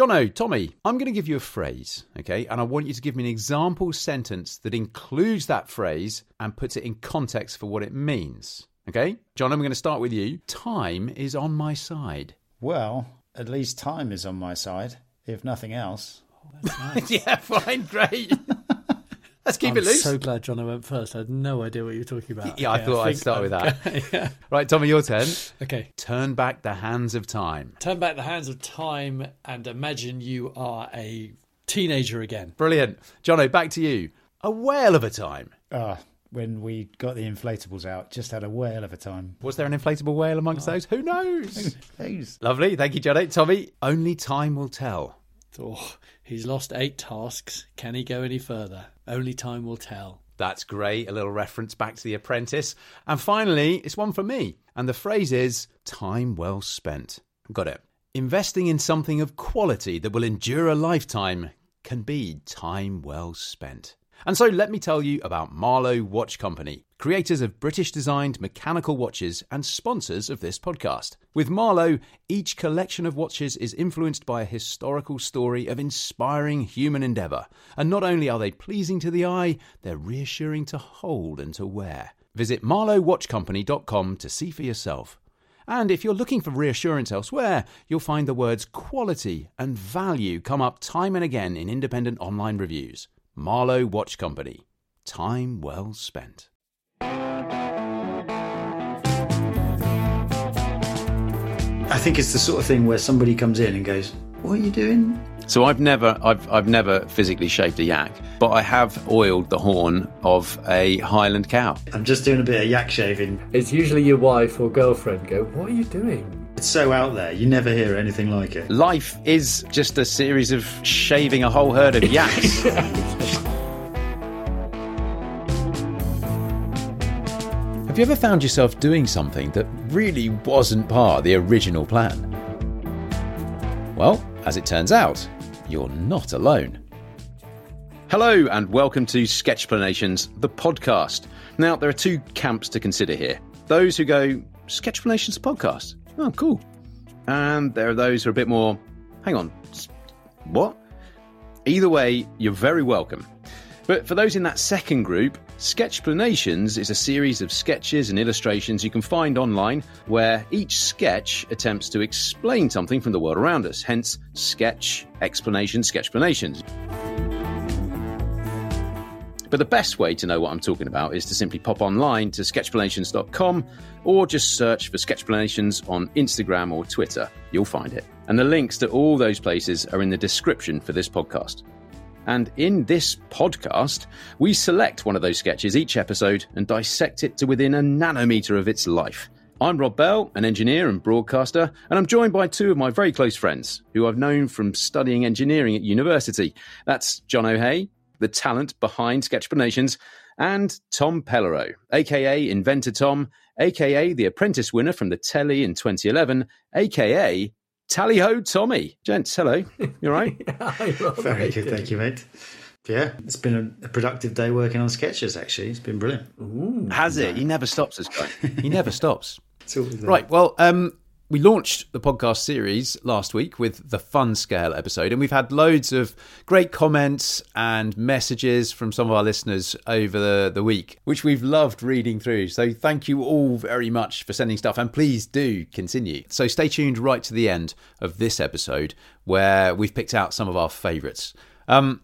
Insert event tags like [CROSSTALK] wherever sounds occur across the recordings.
Jono, Tommy, I'm going to give you a phrase, okay? And I want you to give me an example sentence that includes that phrase and puts it in context for what it means, okay? John, I'm going to start with you. Time is on my side. Well, at least time is on my side, if nothing else. Nice. [LAUGHS] yeah, fine, great. [LAUGHS] Let's keep it loose. I'm it loose. so glad John went first. I had no idea what you were talking about. Yeah, I thought I'd start with I'm- that. [LAUGHS] yeah. Right, Tommy, your turn. Okay. Turn back the hands of time. Turn back the hands of time and imagine you are a teenager again. Brilliant. Jono, back to you. A whale of a time. Ah, when we got the inflatables out, just had a whale of a time. Was there an inflatable whale amongst those? Who knows? [LAUGHS] Who's- Lovely. Thank you, Jono. Tommy, only time will tell. Oh, he's lost eight tasks. Can he go any further? Only time will tell. That's great. A little reference back to The Apprentice. And finally, it's one for me. And the phrase is time well spent. Got it. Investing in something of quality that will endure a lifetime can be time well spent. And so let me tell you about Marlowe Watch Company, creators of British designed mechanical watches and sponsors of this podcast. With Marlowe, each collection of watches is influenced by a historical story of inspiring human endeavour. And not only are they pleasing to the eye, they're reassuring to hold and to wear. Visit marlowewatchcompany.com to see for yourself. And if you're looking for reassurance elsewhere, you'll find the words quality and value come up time and again in independent online reviews. Marlowe Watch Company. Time well spent. I think it's the sort of thing where somebody comes in and goes, What are you doing? So I've never I've I've never physically shaved a yak, but I have oiled the horn of a Highland cow. I'm just doing a bit of yak shaving. It's usually your wife or girlfriend go, What are you doing? It's so out there, you never hear anything like it. Life is just a series of shaving a whole herd of yaks. [LAUGHS] you ever found yourself doing something that really wasn't part of the original plan? Well, as it turns out, you're not alone. Hello, and welcome to Sketchplanations, the podcast. Now, there are two camps to consider here. Those who go, Sketchplanations podcast? Oh, cool. And there are those who are a bit more, hang on, what? Either way, you're very welcome. But for those in that second group, Sketchplanations is a series of sketches and illustrations you can find online where each sketch attempts to explain something from the world around us, hence sketch, explanation, sketchplanations. But the best way to know what I'm talking about is to simply pop online to sketchplanations.com or just search for Sketchplanations on Instagram or Twitter. You'll find it. And the links to all those places are in the description for this podcast. And in this podcast, we select one of those sketches each episode and dissect it to within a nanometer of its life. I'm Rob Bell, an engineer and broadcaster, and I'm joined by two of my very close friends who I've known from studying engineering at university. That's Jono Hey, the talent behind Sketchplanations, and Tom Pellereau, aka Inventor Tom, aka the apprentice winner from the telly in 2011, aka Tally Ho Tommy. Gents, hello. You all right? [LAUGHS] Very good, thank you, mate. Yeah, it's been a, a productive day working on sketches, actually. It's been brilliant. Has it? He never stops, this guy. He never [LAUGHS] stops. It's always there. Right. Well, um, we launched the podcast series last week with the Fun Scale episode, and we've had loads of great comments and messages from some of our listeners over the, the week, which we've loved reading through. So thank you all very much for sending stuff, and please do continue. So stay tuned right to the end of this episode where we've picked out some of our favourites. Um,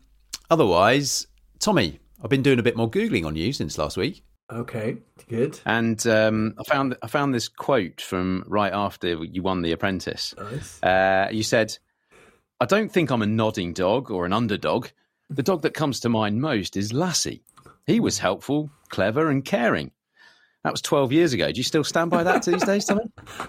otherwise, Tommy, I've been doing a bit more googling on you since last week. Okay, good. And um, I found I found this quote from right after you won The Apprentice. Nice. Uh, you said, "I don't think I'm a nodding dog or an underdog. The dog that comes to mind most is Lassie. He was helpful, clever, and caring." That was 12 years ago. Do you still stand by that to these days, Tommy?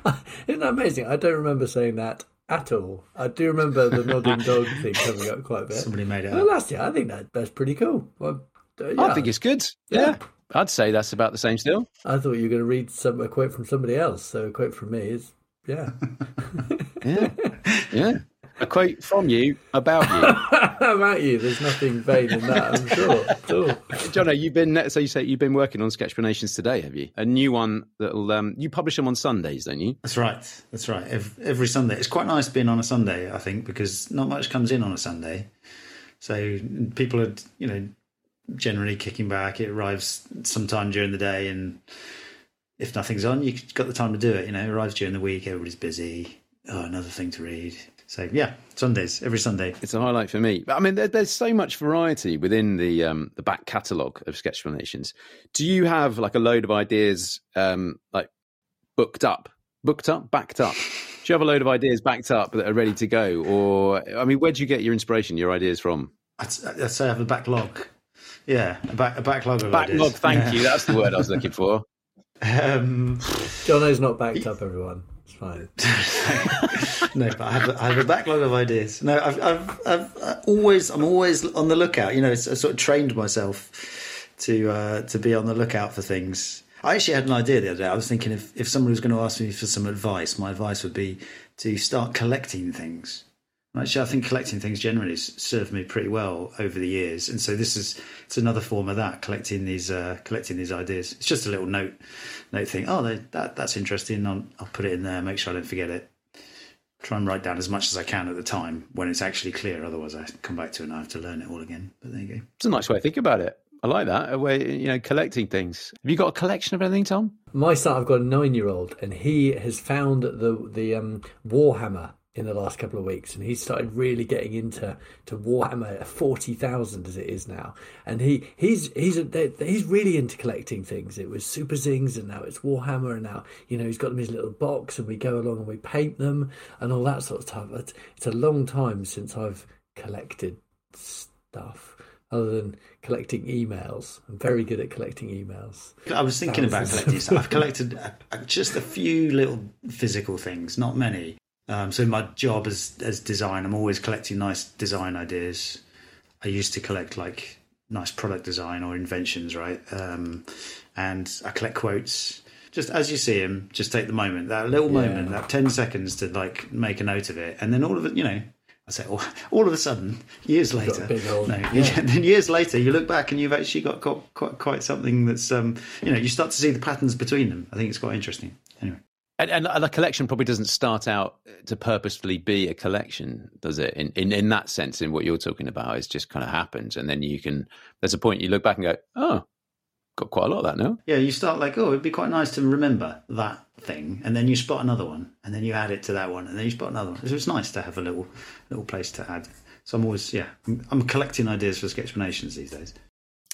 [LAUGHS] Isn't that amazing? I don't remember saying that at all. I do remember the nodding dog [LAUGHS] thing coming up quite a bit. Somebody made it Well, up. last year, I think that that's pretty cool. Well, uh, yeah. I think it's good. Yeah. Yeah. I'd say that's about the same still. I thought you were going to read some a quote from somebody else. So a quote from me is, yeah. [LAUGHS] Yeah. yeah. a quote from you about you. [LAUGHS] about you. There's nothing vain in that, I'm sure. At all. [LAUGHS] Jono, you've been so you say you've been working on sketch Sketchplanations today, have you? A new one that'll um, you publish them on Sundays, don't you? That's right. That's right. Every, every Sunday. It's quite nice being on a Sunday, I think, because not much comes in on a Sunday. So people are, you know, generally kicking back. It arrives sometime during the day, and if nothing's on, you've got the time to do it. You know, it arrives during the week. Everybody's busy. Oh, another thing to read. So yeah, Sundays every Sunday. It's a highlight for me. I mean, there, there's so much variety within the um, the back catalogue of Sketch Sketchplanations. Do you have like a load of ideas, um, like booked up, booked up, backed up? Do you have a load of ideas backed up that are ready to go, or I mean, where do you get your inspiration, your ideas from? I'd, I'd say I have a backlog. Yeah, a, back, a backlog of ideas. Backlog. ideas. Thank Yeah. you. That's the word I was looking for. [LAUGHS] Um, Jono's not backed up, everyone. It's fine. [LAUGHS] no, but I have, a, I have a backlog of ideas. No, I've, I've, I've uh, always, I'm always on the lookout. You know, I sort of trained myself to uh, to be on the lookout for things. I actually had an idea the other day. I was thinking if if somebody was going to ask me for some advice, my advice would be to start collecting things. Actually, I think collecting things generally has served me pretty well over the years, and so this is it's another form of that collecting these uh, collecting these ideas. It's just a little note note thing. Oh, they, that that's interesting. I'll, I'll put it in there. Make sure I don't forget it. Try and write down as much as I can at the time when it's actually clear. Otherwise, I come back to it and I have to learn it all again. But there you go. It's a nice way to think about it. I like that. A way, you know, collecting things. Have you got a collection of anything, Tom? My son, I've got a nine-year-old, and he has found the the um, Warhammer in the last couple of weeks, and he's started really getting into to Warhammer forty thousand as it is now, and he he's he's a, he's really into collecting things. It was Super Zings, and now it's Warhammer, and now you know he's got them in his little box, and we go along and we paint them and all that sort of stuff. It's, it's a long time since I've collected stuff. Other than collecting emails, I'm very good at collecting emails. I was thinking about Thousands. collecting stuff. I've [LAUGHS] collected just a few little physical things, not many. Um, so my job as as design, I'm always collecting nice design ideas. I used to collect like nice product design or inventions, right? Um, and I collect quotes. Just as you see them, just take the moment, that little moment, that ten seconds to like make a note of it, and then all of it, you know. I say, all, [LAUGHS] all of a sudden, years later, old- no, [LAUGHS] yeah. then years later, you look back and you've actually got quite, quite, quite something that's, um, you know, you start to see the patterns between them. I think it's quite interesting. Anyway, And, and a collection probably doesn't start out to purposefully be a collection, does it? In, in in that sense, in what you're talking about, it's just kind of happens, and then you can. There's a point you look back and go, "Oh, got quite a lot of that now." yeah, you start like, oh, it'd be quite nice to remember that thing, and then you spot another one, and then you add it to that one, and then you spot another one. So it's nice to have a little little place to add. So I'm always, yeah, I'm, I'm collecting ideas for sketchplanations these days.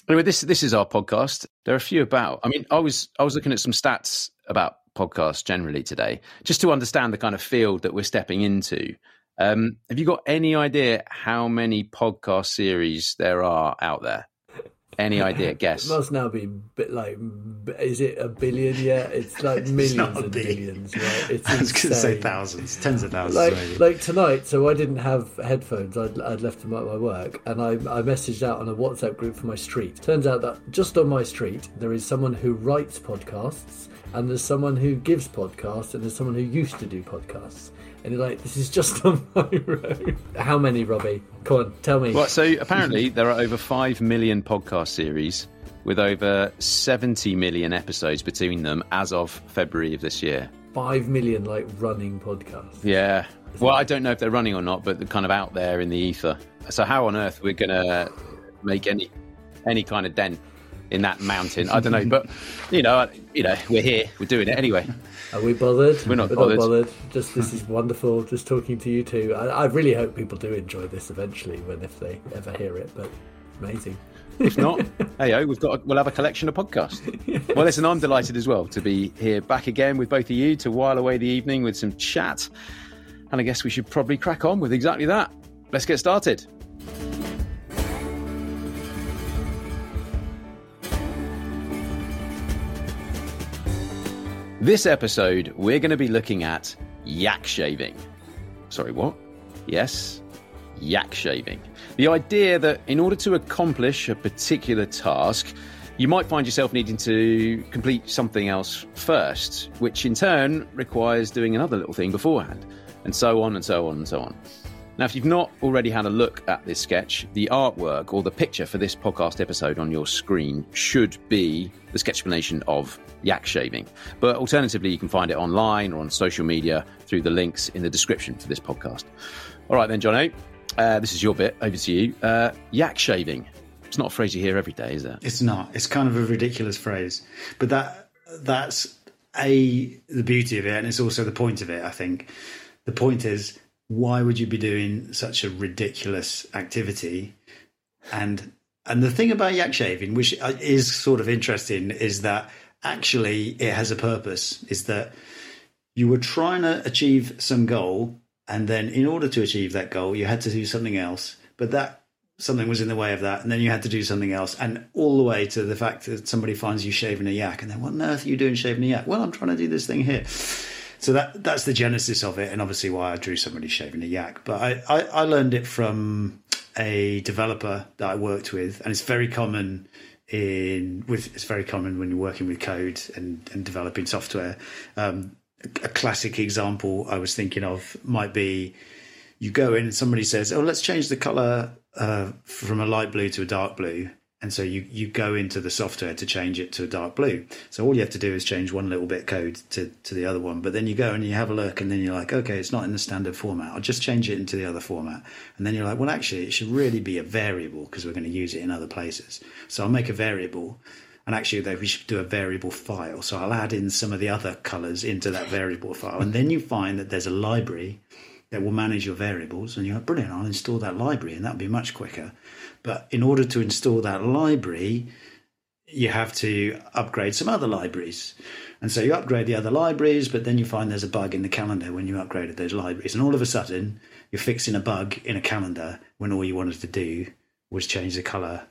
Anyway, this this is our podcast. There are a few about. I mean, I was I was looking at some stats about podcasts generally today, just to understand the kind of field that we're stepping into. Um, have you got any idea how many podcast series there are out there? Any [LAUGHS] idea? Guess. It must now be bit like, is it a billion yet? It's like [LAUGHS] millions not and billion. billions, right? [LAUGHS] It's I was going to say thousands, tens of thousands. Like, maybe. like tonight, so I didn't have headphones. I'd, I'd left them at my work, and I, I messaged out on a WhatsApp group for my street. Turns out that just on my street, there is someone who writes podcasts, and there's someone who gives podcasts, and there's someone who used to do podcasts. And you're like, this is just on my road. How many, Robbie? Come on, tell me. Well, so [LAUGHS] apparently there are over 5 million podcast series with over 70 million episodes between them as of February of this year. Five million like running podcasts. Yeah. Well, I don't know if they're running or not, but they're kind of out there in the ether. So how on earth we're going to make any any kind of dent in that mountain? I don't know, but you know, you know, we're here, we're doing it anyway. Are we bothered? We're not We're bothered. not bothered. Just this is wonderful. Just talking to you two. I, I really hope people do enjoy this eventually, when if they ever hear it. But amazing. If not, [LAUGHS] hey, we've got we'll have a collection of podcasts. Well, listen, I'm delighted as well to be here back again with both of you to while away the evening with some chat. And I guess we should probably crack on with exactly that. Let's get started. This episode, we're going to be looking at yak shaving. Sorry, what? Yes, yak shaving. The idea that in order to accomplish a particular task, you might find yourself needing to complete something else first, which in turn requires doing another little thing beforehand, and so on and so on and so on. Now, if you've not already had a look at this sketch, the artwork or the picture for this podcast episode on your screen should be the sketch explanation of yak shaving. But alternatively, you can find it online or on social media through the links in the description for this podcast. All right, then, John uh, this is your bit. Over to you. Uh, yak shaving. It's not a phrase you hear every day, is it? It's not. It's kind of a ridiculous phrase, but that that's a the beauty of it, and it's also the point of it. I think the point is why would you be doing such a ridiculous activity? And and the thing about yak shaving, which uh, is sort of interesting, is that actually it has a purpose. Is that you were trying to achieve some goal, and then in order to achieve that goal, you had to do something else. But that something was in the way of that, and then you had to do something else, and all the way to the fact that somebody finds you shaving a yak, and then what on earth are you doing shaving a yak? Well, I'm trying to do this thing here. So that that's the genesis of it, and obviously why I drew somebody shaving a yak. But I, I, I learned it from a developer that I worked with, and it's very common in with it's very common when you're working with code and, and developing software. Um, a classic example I was thinking of might be you go in and somebody says, "Oh, let's change the color uh, from a light blue to a dark blue," And so you, you go into the software to change it to a dark blue. So all you have to do is change one little bit code to, to the other one. But then you go and you have a look and then you're like, okay, it's not in the standard format. I'll just change it into the other format. And then you're like, well, actually, it should really be a variable because we're going to use it in other places. So I'll make a variable. And actually, though, we should do a variable file. So I'll add in some of the other colors into that variable file. And then you find that there's a library that will manage your variables. And you're like, brilliant, I'll install that library and that'll be much quicker. But in order to install that library, you have to upgrade some other libraries. And so you upgrade the other libraries, but then you find there's a bug in the calendar when you upgraded those libraries. And all of a sudden, you're fixing a bug in a calendar when all you wanted to do was change the color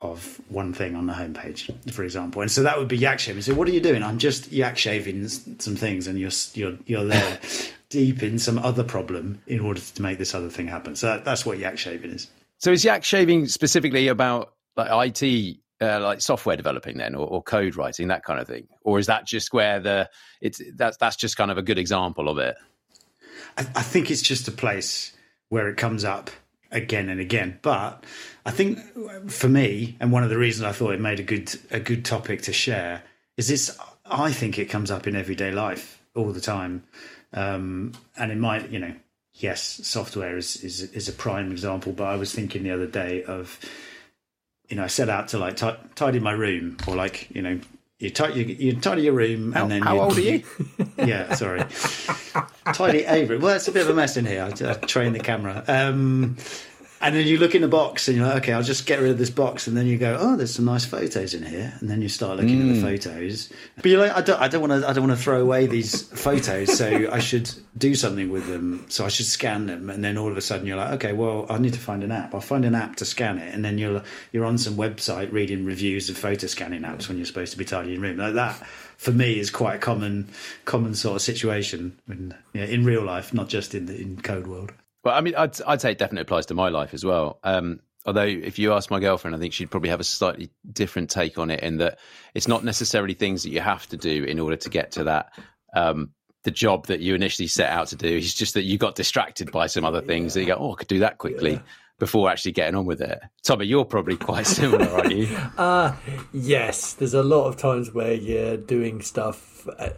of one thing on the homepage, for example. And so that would be yak shaving. So what are you doing? I'm just yak shaving some things, and you're you're you're there [LAUGHS] deep in some other problem in order to make this other thing happen. So that, that's what yak shaving is. So is yak shaving specifically about like IT, uh, like software developing then, or, or, code writing, that kind of thing, or is that just where the it's that's that's just kind of a good example of it? I, I think it's just a place where it comes up again and again. But I think for me, and one of the reasons I thought it made a good a good topic to share is this. I think it comes up in everyday life all the time, um, and it might, you know, yes, software is, is is a prime example. But I was thinking the other day of, you know, I set out to like t- tidy my room or like you know. You, tidy, you, you tidy your room how, and then how old are you? [LAUGHS] yeah, sorry, tidy Avery. Well, it's a bit of a mess in here. I, I train the camera. Um, and then you look in the box and you're like, okay, I'll just get rid of this box. And then you go, oh, there's some nice photos in here. And then you start looking mm. at the hmm. photos. But you're like, I don't, I don't want to, I don't want to throw away these photos. So I should do something with them. So I should scan them. And then all of a sudden you're like, okay, well, I need to find an app. I'll find an app to scan it. And then you're, you're on some website reading reviews of photo scanning apps when you're supposed to be tidying your room. Like that, for me, is quite a common, common sort of situation in, yeah, in real life, not just in the in code world. Well, I mean, I'd, I'd say it definitely applies to my life as well. Um, although, if you ask my girlfriend, I think she'd probably have a slightly different take on it in that it's not necessarily things that you have to do in order to get to that. Um, the job that you initially set out to do. It's just that you got distracted by some other things. Yeah. you go, oh, I could do that quickly. Yeah. Before actually getting on with it, Tommy, you're probably quite similar, aren't you? [LAUGHS] Uh, yes. There's a lot of times where you're doing stuff. Uh,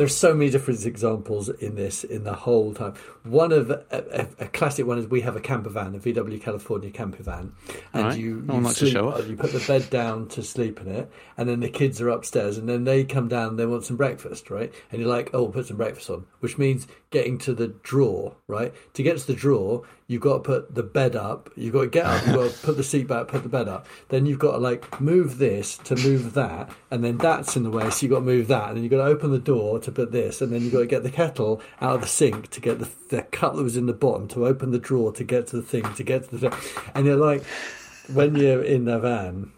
there's so many different examples in this in the whole time. One of a, a, a classic one is we have a camper van, a VW California camper van, and right. you you, like sleep, you put the bed down to sleep in it, and then the kids are upstairs, and then they come down, they want some breakfast, right? And you're like, oh, put some breakfast on, which means getting to the drawer, right? To get to the drawer, you've got to put the bed up. You've got to get up. You've got to put the seat back, put the bed up. Then you've got to like move this to move that, and then that's in the way. So you've got to move that, and then you've got to open the door to put this, and then you've got to get the kettle out of the sink to get the, the cup that was in the bottom to open the drawer to get to the thing to get to the thing. And you're like, when you're in the van,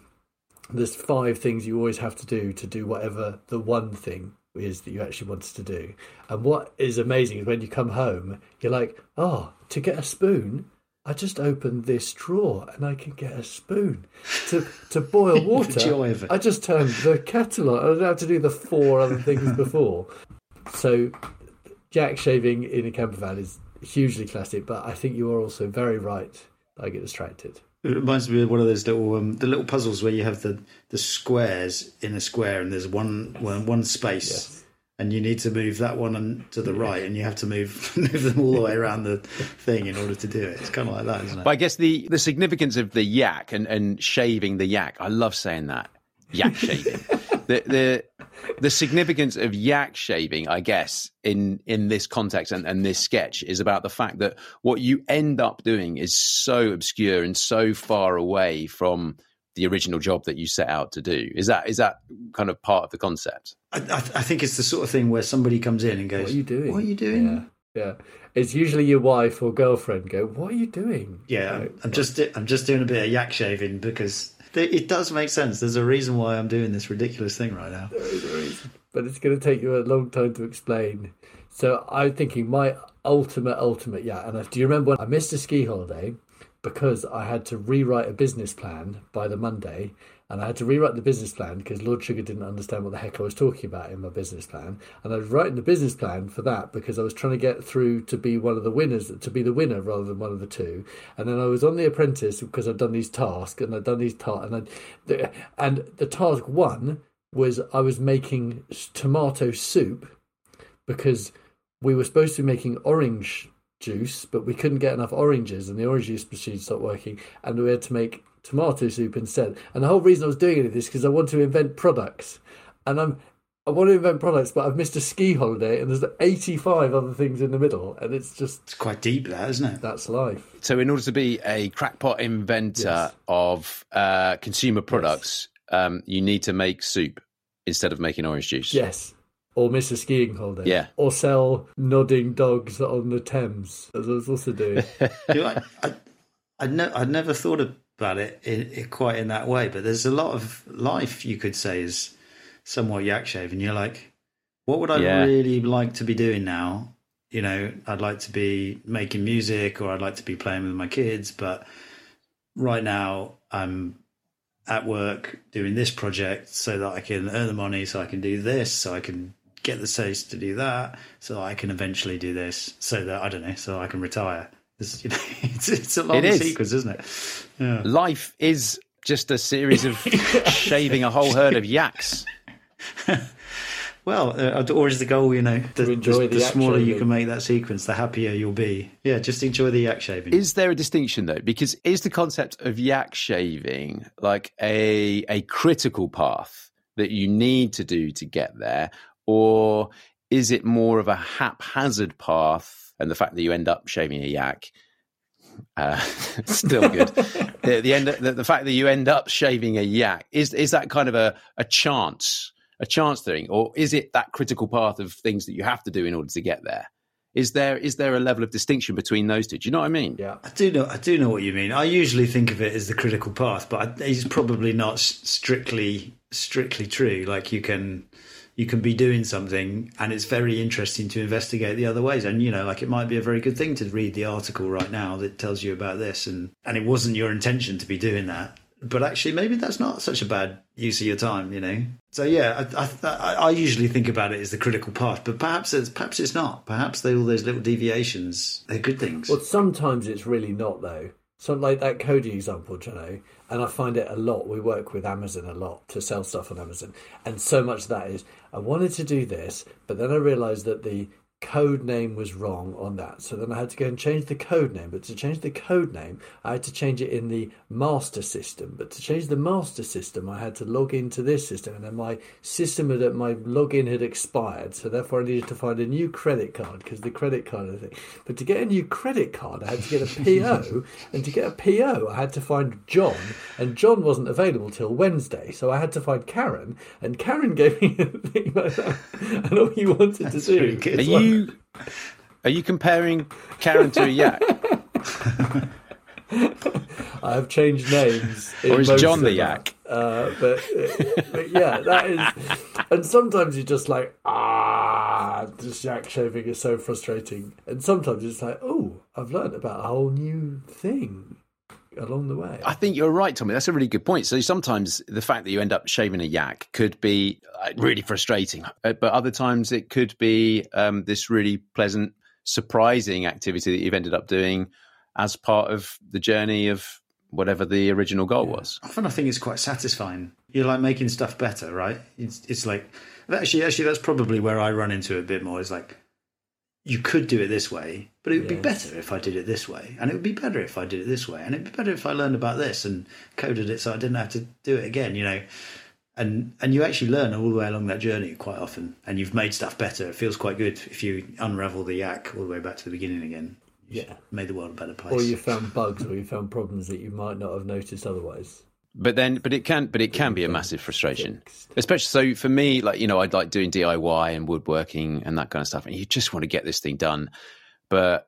there's five things you always have to do to do whatever the one thing is that you actually wanted to do. And what is amazing is when you come home, you're like, oh, to get a spoon, I just opened this drawer and I can get a spoon to to boil [LAUGHS] water. I just turned the kettle on. I don't have to do the four other things [LAUGHS] before. So, yak shaving in a camper van is hugely classic. But I think you are also very right. I get distracted. It reminds me of one of those little um, the little puzzles where you have the, the squares in a square and there's one one, one space Yes. and you need to move that one on to the right and you have to move [LAUGHS] move them all the way around the thing in order to do it. It's kind of like that, isn't it? But I guess the, the significance of the yak and, and shaving the yak, I love saying that. Yak shaving. [LAUGHS] the, the the significance of yak shaving, I guess, in in this context and, and this sketch is about the fact that what you end up doing is so obscure and so far away from the original job that you set out to do. Is that is that kind of part of the concept? I, I, I think it's the sort of thing where somebody comes in and goes, What are you doing? What are you doing?" Yeah, yeah. It's usually your wife or girlfriend go, "What are you doing?" Yeah, Right. I'm, I'm just I'm just doing a bit of yak shaving because th- it does make sense. There's a reason why I'm doing this ridiculous thing right now. There is a reason. But it's going to take you a long time to explain. So I'm thinking my ultimate, ultimate, yeah. And I, do you remember when I missed a ski holiday because I had to rewrite a business plan by the Monday, and I had to rewrite the business plan because Lord Sugar didn't understand what the heck I was talking about in my business plan, and I was writing the business plan for that because I was trying to get through to be one of the winners, to be the winner rather than one of the two. And then I was on the Apprentice because I'd done these tasks and I'd done these tasks, and and the task one was I was making tomato soup because we were supposed to be making orange juice, but we couldn't get enough oranges, and the orange juice machine stopped working, and we had to make tomato soup instead. And the whole reason I was doing it is because I want to invent products, and I'm I want to invent products, but I've missed a ski holiday, and there's 85 other things in the middle, and it's just It's quite deep, that isn't it? that's life. So, in order to be a crackpot inventor Yes. of uh, consumer products, um, you need to make soup instead of making orange juice. Yes. Or miss a skiing holiday. Yeah. Or sell nodding dogs on the Thames, as I was also doing. [LAUGHS] You know, I, I, I'd, ne- I'd never thought about it in, in quite in that way, but there's a lot of life you could say is somewhat yak shave, and You're like, what would I Yeah. really like to be doing now? You know, I'd like to be making music or I'd like to be playing with my kids, but right now I'm at work doing this project so that I can earn the money, so I can do this, so I can get the space to do that, so I can eventually do this, so that I don't know, so I can retire. It's, you [LAUGHS] know, it's, it's a long It is. sequence, isn't it? Yeah. Life is just a series of [LAUGHS] shaving a whole herd of yaks. [LAUGHS] Well, uh, or is the goal, you know, the, enjoy the, the the yak smaller you can make that sequence, the happier you'll be. Yeah, just enjoy the yak shaving. Is there a distinction though? Because is the concept of yak shaving like a a critical path that you need to do to get there, or is it more of a haphazard path? And the fact that you end up shaving a yak, uh, [LAUGHS] still good. [LAUGHS] the, the end, the, the fact that you end up shaving a yak is is that kind of a a chance, a chance thing, or is it that critical path of things that you have to do in order to get there? Is there is there a level of distinction between those two? Do you know what I mean? Yeah. I do know. I do know what you mean. I usually think of it as the critical path, but it's probably not strictly strictly true. Like you can you can be doing something, and it's very interesting to investigate the other ways. And you know, like it might be a very good thing to read the article right now that tells you about this, and and it wasn't your intention to be doing that. But actually, maybe that's not such a bad use of your time, you know. So yeah, I, I, I usually think about it as the critical path, but perhaps it's perhaps it's not. Perhaps they, all those little deviations they're good things. Well, sometimes it's really not though. So, like that Cody example, you know, and I find it a lot. We work with Amazon a lot to sell stuff on Amazon, and so much of that is I wanted to do this, but then I realised that the code name was wrong on that. So then I had to go and change the code name. But to change the code name, I had to change it in the master system. But to change the master system, I had to log into this system, and then my system had my login had expired. So therefore, I needed to find a new credit card because the credit card had a thing. But to get a new credit card, I had to get a PO, [LAUGHS] and to get a PO, I had to find John, and John wasn't available till Wednesday. So I had to find Karen, and Karen [LAUGHS] gave me a thing like that. And all you wanted to do pretty good. Are was you are you comparing Karen to a yak, [LAUGHS] I have changed names. or is John the yak? Uh, but, but yeah, that is. And sometimes you're just like, ah, this yak shaving is so frustrating. And sometimes it's like, oh, I've learned about a whole new thing along the way. I think you're right, Tommy. That's a really good point. So sometimes the fact that you end up shaving a yak could be uh, really frustrating, Uh, but other times it could be um, this really pleasant surprising activity that you've ended up doing as part of the journey of whatever the original goal was. Often I think it's quite satisfying. You're like making stuff better, right? It's it's like actually actually that's probably where I run into it a bit more. Is like you could do it this way, but it would be better if I did it this way, and it would be better if I did it this way, and it'd be better if I learned about this and coded it so I didn't have to do it again. You know, and and you actually learn all the way along that journey quite often, and you've made stuff better. It feels quite good if you unravel the yak all the way back to the beginning again. You've Yeah. made the world a better place. Or you found bugs, or you found problems that you might not have noticed otherwise. But then, but it can, but it can be a massive frustration, especially so for me. Like you know, i'd like doing DIY and woodworking and that kind of stuff, and you just want to get this thing done. But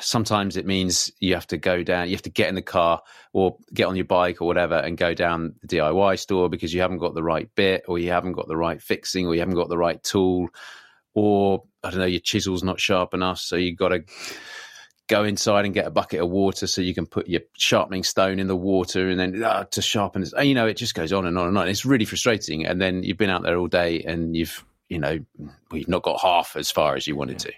sometimes it means you have to go down, you have to get in the car or get on your bike or whatever, and go down the DIY store because you haven't got the right bit, or you haven't got the right fixing, or you haven't got the right tool, or I don't know, your chisel's not sharp enough, so you've got to go inside and get a bucket of water so you can put your sharpening stone in the water and then uh, to sharpen it. You know, it just goes on and on and on. It's really frustrating. And then you've been out there all day and you've, you know, well, you've not got half as far as you wanted to.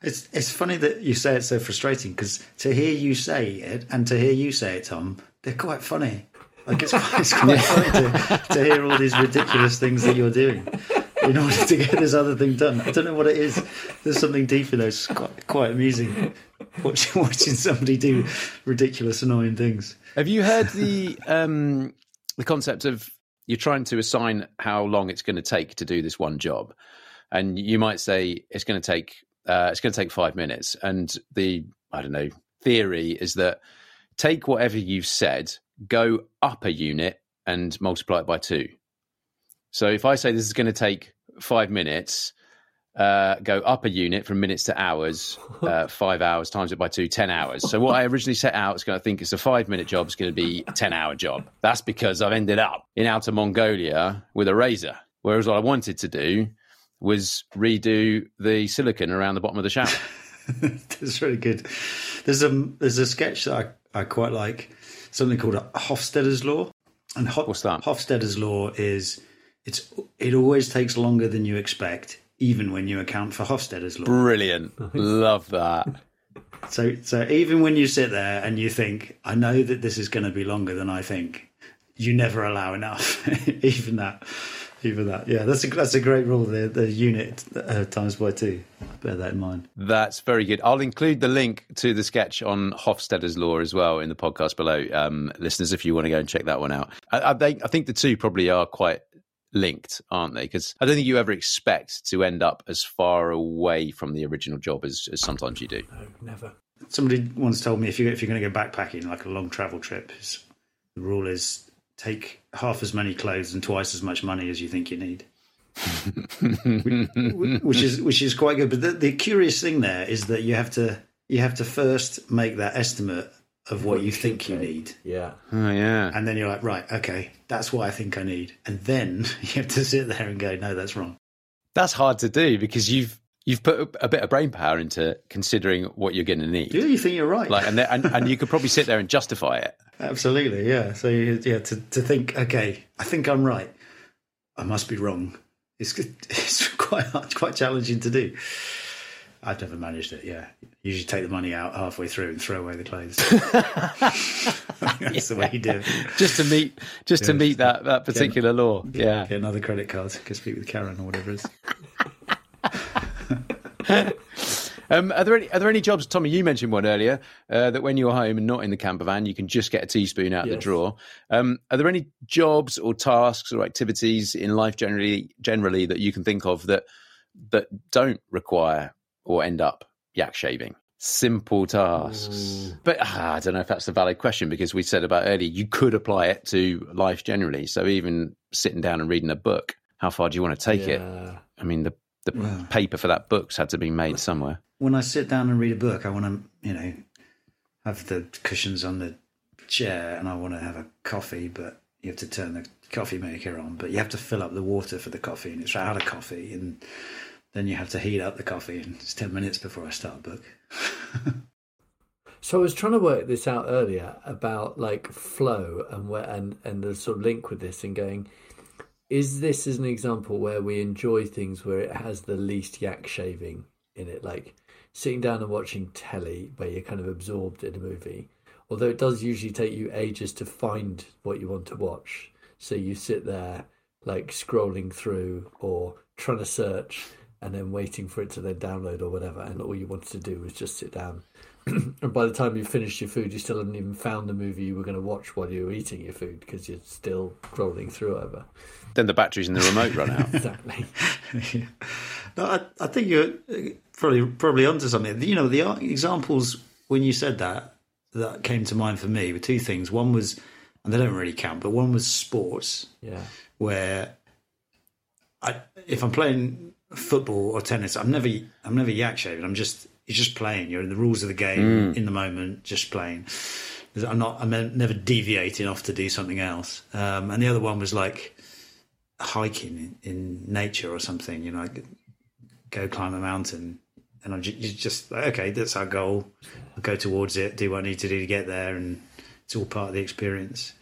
It's it's funny that you say it's so frustrating because to hear you say it and to hear you say it, Tom, they're quite funny. Like it's it's quite [LAUGHS] funny to, to hear all these ridiculous things that you're doing in order to get this other thing done. I don't know what it is. There's something deep in there. Quite quite amusing [LAUGHS] watching watching somebody do ridiculous, annoying things. Have you heard the um, the concept of you're trying to assign how long it's going to take to do this one job, and you might say it's going to take uh, it's going to take five minutes, and the I don't know theory is that take whatever you've said, go up a unit, and multiply it by two. So if I say this is going to take five minutes, uh, go up a unit from minutes to hours, uh, [LAUGHS] five hours times it by two, 10 hours. So what I originally set out is going to think it's a five minute job, it's going to be a 10 hour job. That's because I've ended up in Outer Mongolia with a razor. Whereas what I wanted to do was redo the silicon around the bottom of the shower. It's [LAUGHS] really good. There's a there's a sketch that I, I quite like, something called a Hofstadter's law. And Ho- What's that? Hofstadter's law is it's it always takes longer than you expect, even when you account for Hofstadter's law. Brilliant. Love that. [LAUGHS] So so even when you sit there and you think, I know that this is going to be longer than I think, you never allow enough. [LAUGHS] even that, even that. Yeah, that's a that's a great rule. The the unit uh, times by two. Bear that in mind. That's very good. I'll include the link to the sketch on Hofstadter's Law as well in the podcast below, um, listeners, if you want to go and check that one out. I, I, think, I think the two probably are quite linked, aren't they? Because I don't think you ever expect to end up as far away from the original job as, as sometimes you do. No, never. Somebody once told me if you if you're going to go backpacking, like a long travel trip, is, the rule is take half as many clothes and twice as much money as you think you need. [LAUGHS] which is which is quite good. But the, the curious thing there is that you have to you have to first make that estimate of what you think you need, Yeah. Oh, yeah. and then you're like, right, okay, that's what I think I need, and then [LAUGHS] you have to sit there and go, no, that's wrong. That's hard to do because you've you've put a, a bit of brain power into considering what you're going to need. Do you think you're right? Like, and, there- and and you could probably sit there and justify it. [LAUGHS] Absolutely, yeah. So you- yeah, to to think, okay, I think I'm right. I must be wrong. It's it's [LAUGHS] quite hard, quite challenging to do. I've never managed it. Yeah, usually take the money out halfway through and throw away the clothes. [LAUGHS] [LAUGHS] That's the way you do it. just to meet just to meet that that particular law. Yeah. Get another credit card. Go speak with Karen or whatever it is. [LAUGHS] Um, are there any are there any jobs, Tommy? You mentioned one earlier uh, that when you're home and not in the camper van, you can just get a teaspoon out of the drawer. Um, are there any jobs or tasks or activities in life generally generally that you can think of that that don't require or end up yak shaving? Simple tasks, but ah, I don't know if that's a valid question because we said about earlier you could apply it to life generally. So even sitting down and reading a book, how far do you want to take it? I mean, the the Wow. paper for that book's had to be made somewhere. When I sit down and read a book, I want to, you know, have the cushions on the chair and I want to have a coffee, but you have to turn the coffee maker on, but you have to fill up the water for the coffee and it's out of coffee and then you have to heat up the coffee and it's 10 minutes before I start a book. So I was trying to work this out earlier about like flow and where and and the sort of link with this and going, is this as an example where we enjoy things where it has the least yak shaving in it? Like, sitting down and watching telly where you're kind of absorbed in a movie, although it does usually take you ages to find what you want to watch. So you sit there like scrolling through or trying to search and then waiting for it to then download or whatever. And all you wanted to do was just sit down. [CLEARS THROAT] and by the time you finished your food, you still hadn't even found the movie you were going to watch while you were eating your food because you're still scrolling through over. Then the batteries in the remote run out. [LAUGHS] Exactly. [LAUGHS] No, I, I think you're uh, probably probably onto something. You know, the examples when you said that that came to mind for me were two things. One was, and they don't really count, but one was sports, Yeah. where I, if I'm playing football or tennis, I'm never I'm never yak shaving. I'm just you're just playing. You're in the rules of the game in the moment, just playing. I'm not. I'm never deviating off to do something else. Um, and the other one was like hiking in, in nature or something. You know, I go climb a mountain, and I'm just, just like, okay, that's our goal. I'll go towards it, do what I need to do to get there, and it's all part of the experience.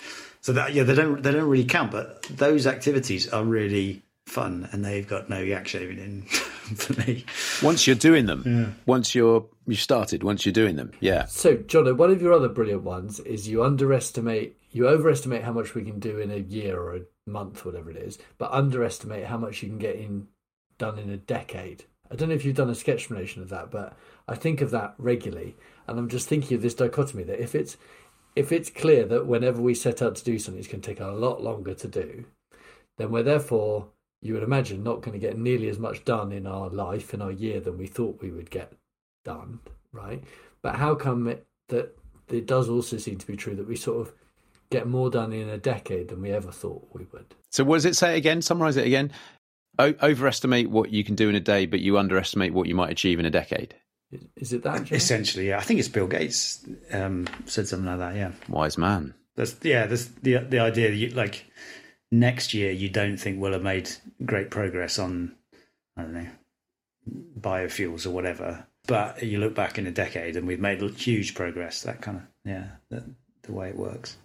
So that yeah, they don't they don't really count, but those activities are really fun, and they've got no yak shaving in [LAUGHS] for me. Once you're doing them, once you're you've started, once you're doing them, yeah. So, John, one of your other brilliant ones is you underestimate, you overestimate how much we can do in a year or a month, whatever it is, but underestimate how much you can get in done in a decade. I don't know if you've done a sketch explanation of that, but I think of that regularly, and I'm just thinking of this dichotomy that if it's if it's clear that whenever we set out to do something, it's going to take a lot longer to do, then we're therefore, you would imagine, not going to get nearly as much done in our life in our year than we thought we would get done, right? But how come it that it does also seem to be true that we sort of get more done in a decade than we ever thought we would? So what does it say again? Summarize it again. O- overestimate what you can do in a day, but you underestimate what you might achieve in a decade. Is, is it that? John? Essentially, yeah. I think it's Bill Gates um, said something like that. Yeah. Wise man. That's yeah. That's the the idea that you like next year you don't think we'll have made great progress on I don't know biofuels or whatever, but you look back in a decade and we've made huge progress. That kind of yeah. That, the way it works.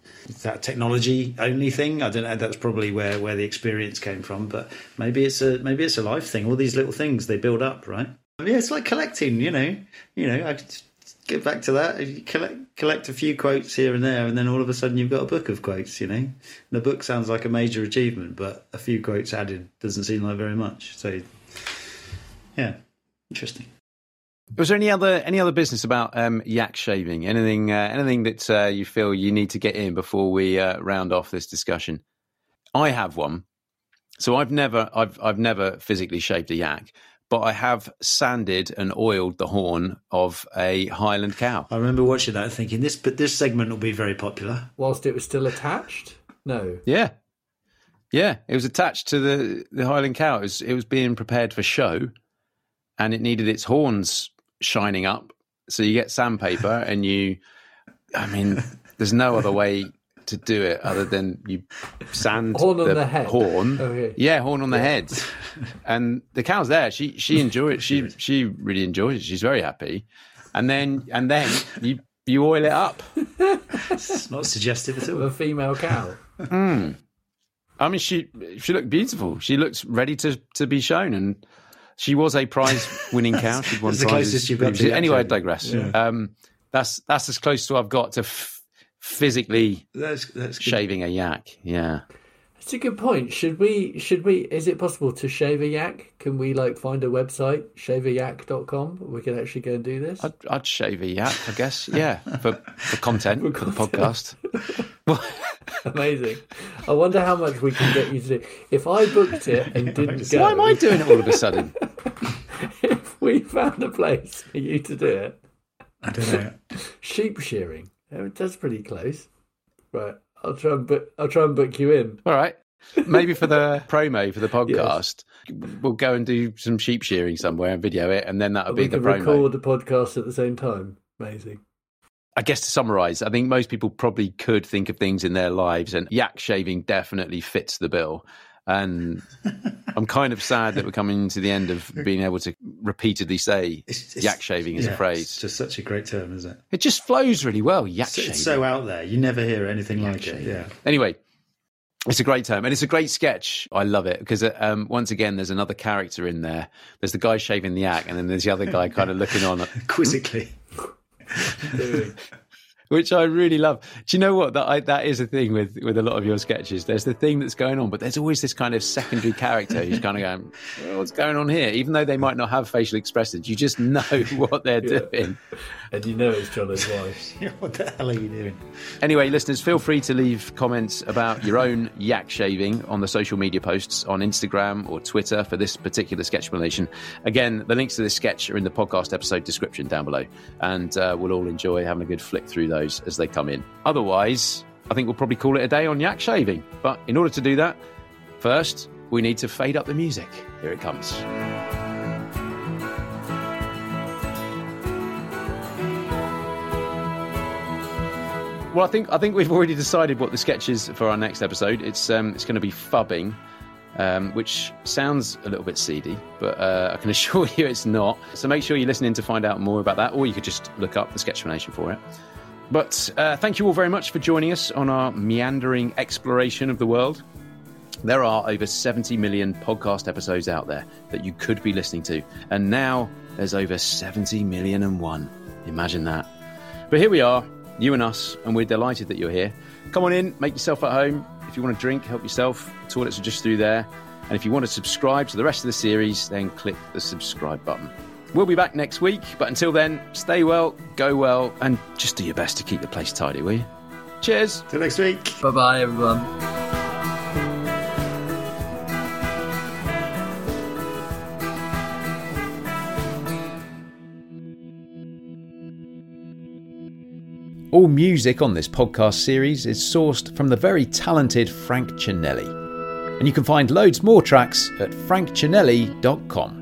That technology only thing? I don't know. That's probably where, where the experience came from, but maybe it's a maybe it's a life thing. All these little things they build up, right? Yeah, it's like collecting. You know, you know. I get back to that. You collect collect a few quotes here and there, and then all of a sudden you've got a book of quotes. You know, and the book sounds like a major achievement, but a few quotes added doesn't seem like very much. So, yeah, interesting. Was there any other any other business about um, yak shaving? Anything uh, anything that uh, you feel you need to get in before we uh, round off this discussion? I have one. So I've never I've I've never physically shaved a yak, but I have sanded and oiled the horn of a Highland cow. I remember watching that, thinking this, but this segment will be very popular. Whilst it was still attached? No. Yeah, yeah. It was attached to the the Highland cow. It was it was being prepared for show, and it needed its horns shining up. So you get sandpaper, and you. I mean, there's no other way to do it other than you sand Horn on the head. horn. Okay. Yeah, horn on the head. And the cow's there. She she [LAUGHS] enjoyed it. She she really enjoys it. She's very happy. And then and then you you oil it up. It's not suggestive at Of all. a female cow. I mean, she she looked beautiful. She looked ready to to be shown, and she was a prize winning cow. [LAUGHS] She'd won That's the prizes closest you've got to Anyway, I shaving. digress. Um, that's that's as close to I've got to f- physically That's that's shaving a yak. Yeah. That's a good point. Should we should we is it possible to shave a yak? Can we like find a website, shaveayak.com? We can actually go and do this? I'd, I'd shave a yak, I guess. [LAUGHS] Yeah, for, for content, for, the podcast. [LAUGHS] Amazing. I wonder how much we can get you to do. If I booked it and [LAUGHS] didn't go, Why am I doing it all of a sudden? if we found a place for you to do it, I don't know. sheep shearing. Oh, That's pretty close. Right. I'll try and book I'll try and book you in. All right. Maybe for the [LAUGHS] promo for the podcast, we'll go and do some sheep shearing somewhere and video it, and then that'll be we the can promo. record the podcast at the same time. Amazing. I guess to summarize, I think most people probably could think of things in their lives, and yak shaving definitely fits the bill. And I'm kind of sad that we're coming to the end of being able to repeatedly say It's- it's- yak shaving as yeah, a phrase. It's just such a great term, isn't it? It just flows really well, yak shaving. it's so out there. You never hear anything like it. Yeah. Anyway, It's a great term, and it's a great sketch. I love it because um, once again, there's another character in there. There's the guy shaving the yak, and then there's the other guy kind of looking on, [LAUGHS] quizzically. [LAUGHS] which I really love. Do you know what that I, that is a thing with with a lot of your sketches? There's the thing that's going on, but there's always this kind of secondary character who's kind of [LAUGHS] going, well, "What's going on here?" Even though they might not have facial expressions, you just know [LAUGHS] what they're yeah. doing, and you know it's Jono's wife. [LAUGHS] what the hell are you doing? Anyway, listeners, feel free to leave comments about your own yak shaving on the social media posts on Instagram or Twitter for this particular sketch explanation. Again, the links to this sketch are in the podcast episode description down below, and uh, we'll all enjoy having a good flick through those those as they come in. Otherwise, I think we'll probably call it a day on yak shaving. But in order to do that, first, we need to fade up the music. Here it comes. Well, I think I think we've already decided what the sketch is for our next episode. It's um, it's going to be phubbing, um, which sounds a little bit seedy, but uh, I can [LAUGHS] assure you it's not. So make sure you're listening to find out more about that, or you could just look up the Sketchplanation for it. But uh, thank you all very much for joining us on our meandering exploration of the world. There are over 70 million podcast episodes out there that you could be listening to, and now there's over 70 million and one. Imagine that. But here we are, you and us, and we're delighted that you're here. Come on in, make yourself at home. If you want to drink, help yourself. Toilets are just through there. And if you want to subscribe to the rest of the series, then click the subscribe button. We'll be back next week, but until then, stay well, go well, and just do your best to keep the place tidy, will you? Cheers. Till next week. Bye bye, everyone. All music on this podcast series is sourced from the very talented Franc Cinelli. And you can find loads more tracks at franccinelli.com.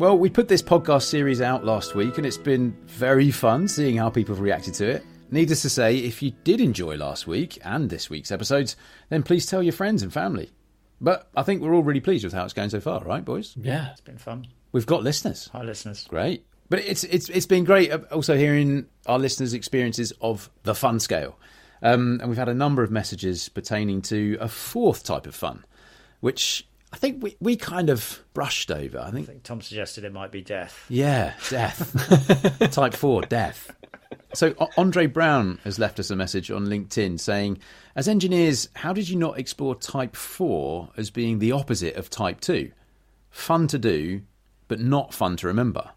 Well, we put this podcast series out last week and it's been very fun seeing how people have reacted to it. Needless to say, if you did enjoy last week and this week's episodes, then please tell your friends and family. But I think we're all really pleased with how it's going so far, right, boys? Yeah, it's been fun. We've got listeners. Hi, listeners. Great. But it's it's it's been great uh, also hearing our listeners' experiences of the fun scale. Um, and we've had a number of messages pertaining to a fourth type of fun, which I think we, we kind of brushed over. I think, I think Tom suggested it might be death. Yeah, death. [LAUGHS] Type 4, death. So Andre Brown has left us a message on LinkedIn saying, as engineers, how did you not explore Type 4 as being the opposite of Type 2? Fun to do, but not fun to remember.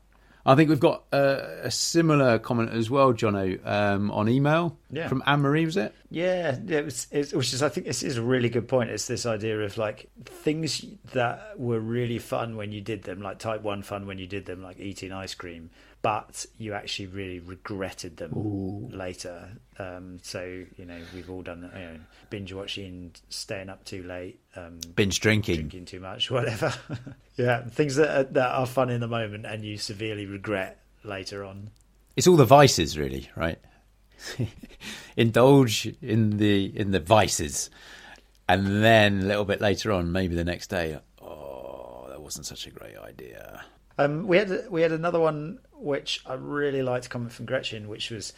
I think we've got a, a similar comment as well, Jono, um, on email yeah. from Anne Marie. Was it? Yeah, it was. It, which is, I think, this is a really good point. It's this idea of like things that were really fun when you did them, like Type One fun when you did them, like eating ice cream, but you actually really regretted them Ooh. later. Um, so you know, we've all done you know, binge watching, staying up too late, um, binge drinking, drinking too much, [LAUGHS] whatever. yeah, things that are, that are fun in the moment and you severely regret later on. It's all the vices, really, right? [LAUGHS] Indulge in the in the vices, and then a little bit later on, maybe the next day, oh, that wasn't such a great idea. Um, we had we had another one which I really liked comment from Gretchen, which was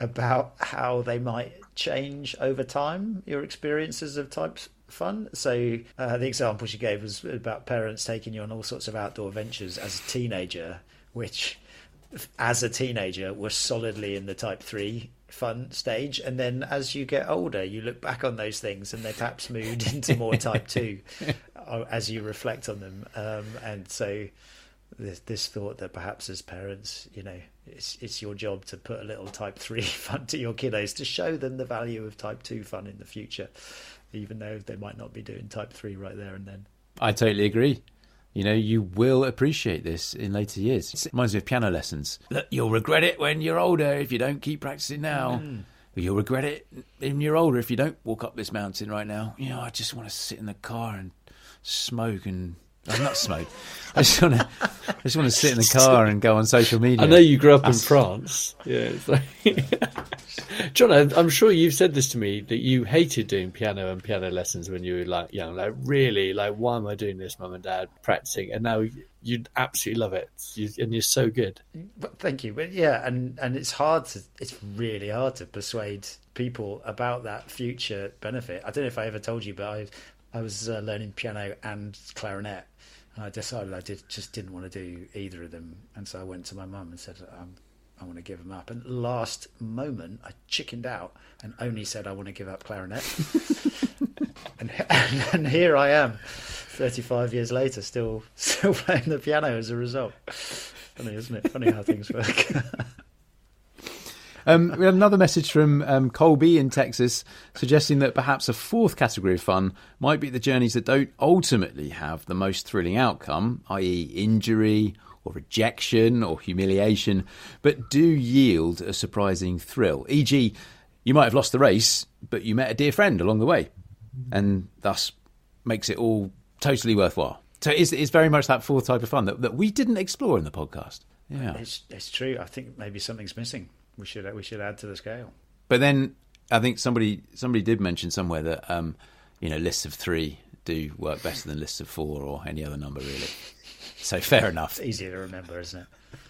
about how they might change over time your experiences of types fun. So uh, the example she gave was about parents taking you on all sorts of outdoor ventures as a teenager, which as a teenager were solidly in the type three fun stage and then as you get older you look back on those things and they perhaps moved into more type two [LAUGHS] uh, as you reflect on them um, and so this, this thought that perhaps as parents, you know, it's it's your job to put a little type three [LAUGHS] fun to your kiddos to show them the value of type two fun in the future, even though they might not be doing type three right there and then. I totally agree. You know, you will appreciate this in later years. It reminds me of piano lessons. Look, you'll regret it when you're older if you don't keep practicing now. Mm. You'll regret it when you're older if you don't walk up this mountain right now. You know, I just want to sit in the car and smoke and I'm not smoke. I just want to, I just want to sit in the car and go on social media. I know you grew up in France. Yeah, like, [LAUGHS] John, I'm sure you've said this to me that you hated doing piano and piano lessons when you were like young. Like, really, like, why am I doing this, mum and dad, practicing? And now you absolutely love it, you, and you're so good. But thank you. But yeah, and and it's hard to, it's really hard to persuade people about that future benefit. I don't know if I ever told you, but I, I was uh, learning piano and clarinet and I decided I did just didn't want to do either of them, and so I went to my mum and said, um, "I want to give them up." And last moment, I chickened out and only said, "I want to give up clarinet." [LAUGHS] and, [LAUGHS] and here I am, thirty-five years later, still [LAUGHS] still playing the piano as a result. Funny, isn't it? Funny how things work. Um, we had another message from um, Colby in Texas suggesting that perhaps a fourth category of fun might be the journeys that don't ultimately have the most thrilling outcome, i.e., injury or rejection or humiliation, but do yield a surprising thrill. E.g., you might have lost the race, but you met a dear friend along the way, and thus makes it all totally worthwhile. So it's, it's very much that fourth type of fun that, that we didn't explore in the podcast. Yeah, it's, it's true. I think maybe something's missing we should we should add to the scale. But then I think somebody somebody did mention somewhere that um, you know lists of three do work better than lists of four or any other number really. So fair enough. It's easier to remember, isn't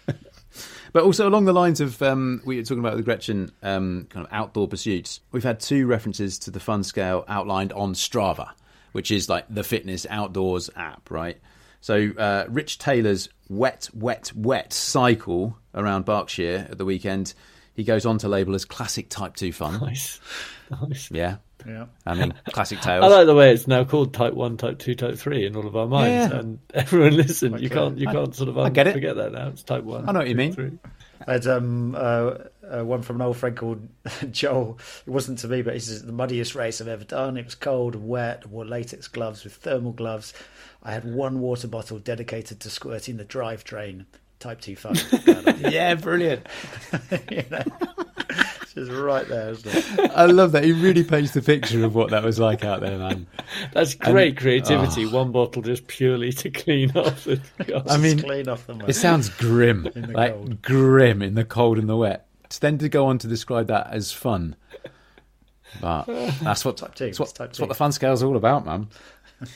it? [LAUGHS] but also along the lines of um, we were talking about with Gretchen, um, kind of outdoor pursuits. We've had two references to the fun scale outlined on Strava, which is like the fitness outdoors app, right? So uh, Rich Taylor's wet, wet, wet cycle around Berkshire at the weekend he goes on to label as classic Type Two fun. Nice, nice. Yeah, yeah. I mean, classic [LAUGHS] tales. I like the way it's now called Type One, Type Two, Type Three in all of our minds, yeah. and everyone listen. Okay. You can't, you can't sort of I get it. forget that now. It's Type One. I know what you mean. Three. I had um, uh, uh, one from an old friend called [LAUGHS] Joel. It wasn't to me, but he says the muddiest race I've ever done. It was cold and wet. I wore latex gloves with thermal gloves. I had one water bottle dedicated to squirting the drivetrain type 2 fun. [LAUGHS] yeah, brilliant. [LAUGHS] you know, it's just right there, isn't it? I love that. He really paints the picture of what that was like out there, man. That's great and, creativity. Oh. One bottle just purely to clean off the [LAUGHS] I mean, clean off the it sounds grim, like cold. grim in the cold and the wet. To then to go on to describe that as fun. But that's what type two. That's what, type that's what the fun scale is all about, man.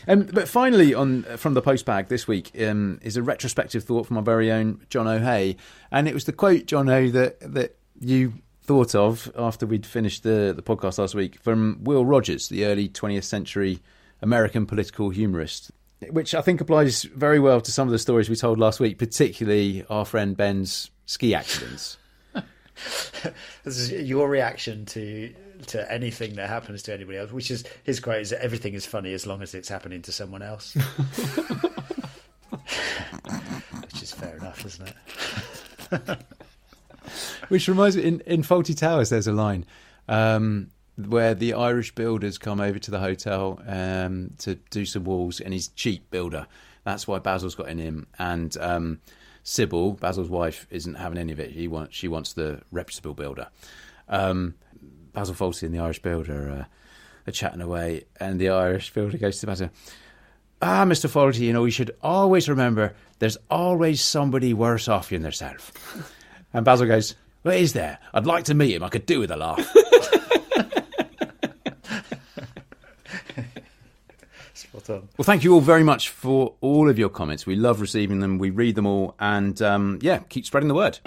Um, but finally, on from the postbag this week um, is a retrospective thought from our very own Jono Hey, and it was the quote, John O, that that you thought of after we'd finished the the podcast last week from Will Rogers, the early 20th century American political humorist, which I think applies very well to some of the stories we told last week, particularly our friend Ben's ski accidents. [LAUGHS] this is your reaction to to anything that happens to anybody else. Which is his quote is that everything is funny as long as it's happening to someone else. [LAUGHS] which is fair enough, isn't it? [LAUGHS] which reminds me, in, in Fawlty Towers, there's a line um, where the Irish builders come over to the hotel um, to do some walls, and he's cheap builder. That's why Basil's got in him, and um, Sybil, Basil's wife, isn't having any of it. She wants she wants the reputable builder. Um, Basil Fawlty and the Irish builder uh, are chatting away, and the Irish builder goes to Basil, Ah, Mr. Fawlty, you know, you should always remember there's always somebody worse off than yourself. and Basil goes, Where is there? I'd like to meet him. I could do with a laugh. [LAUGHS] Well, thank you all very much for all of your comments. We love receiving them. We read them all. And um, yeah, keep spreading the word.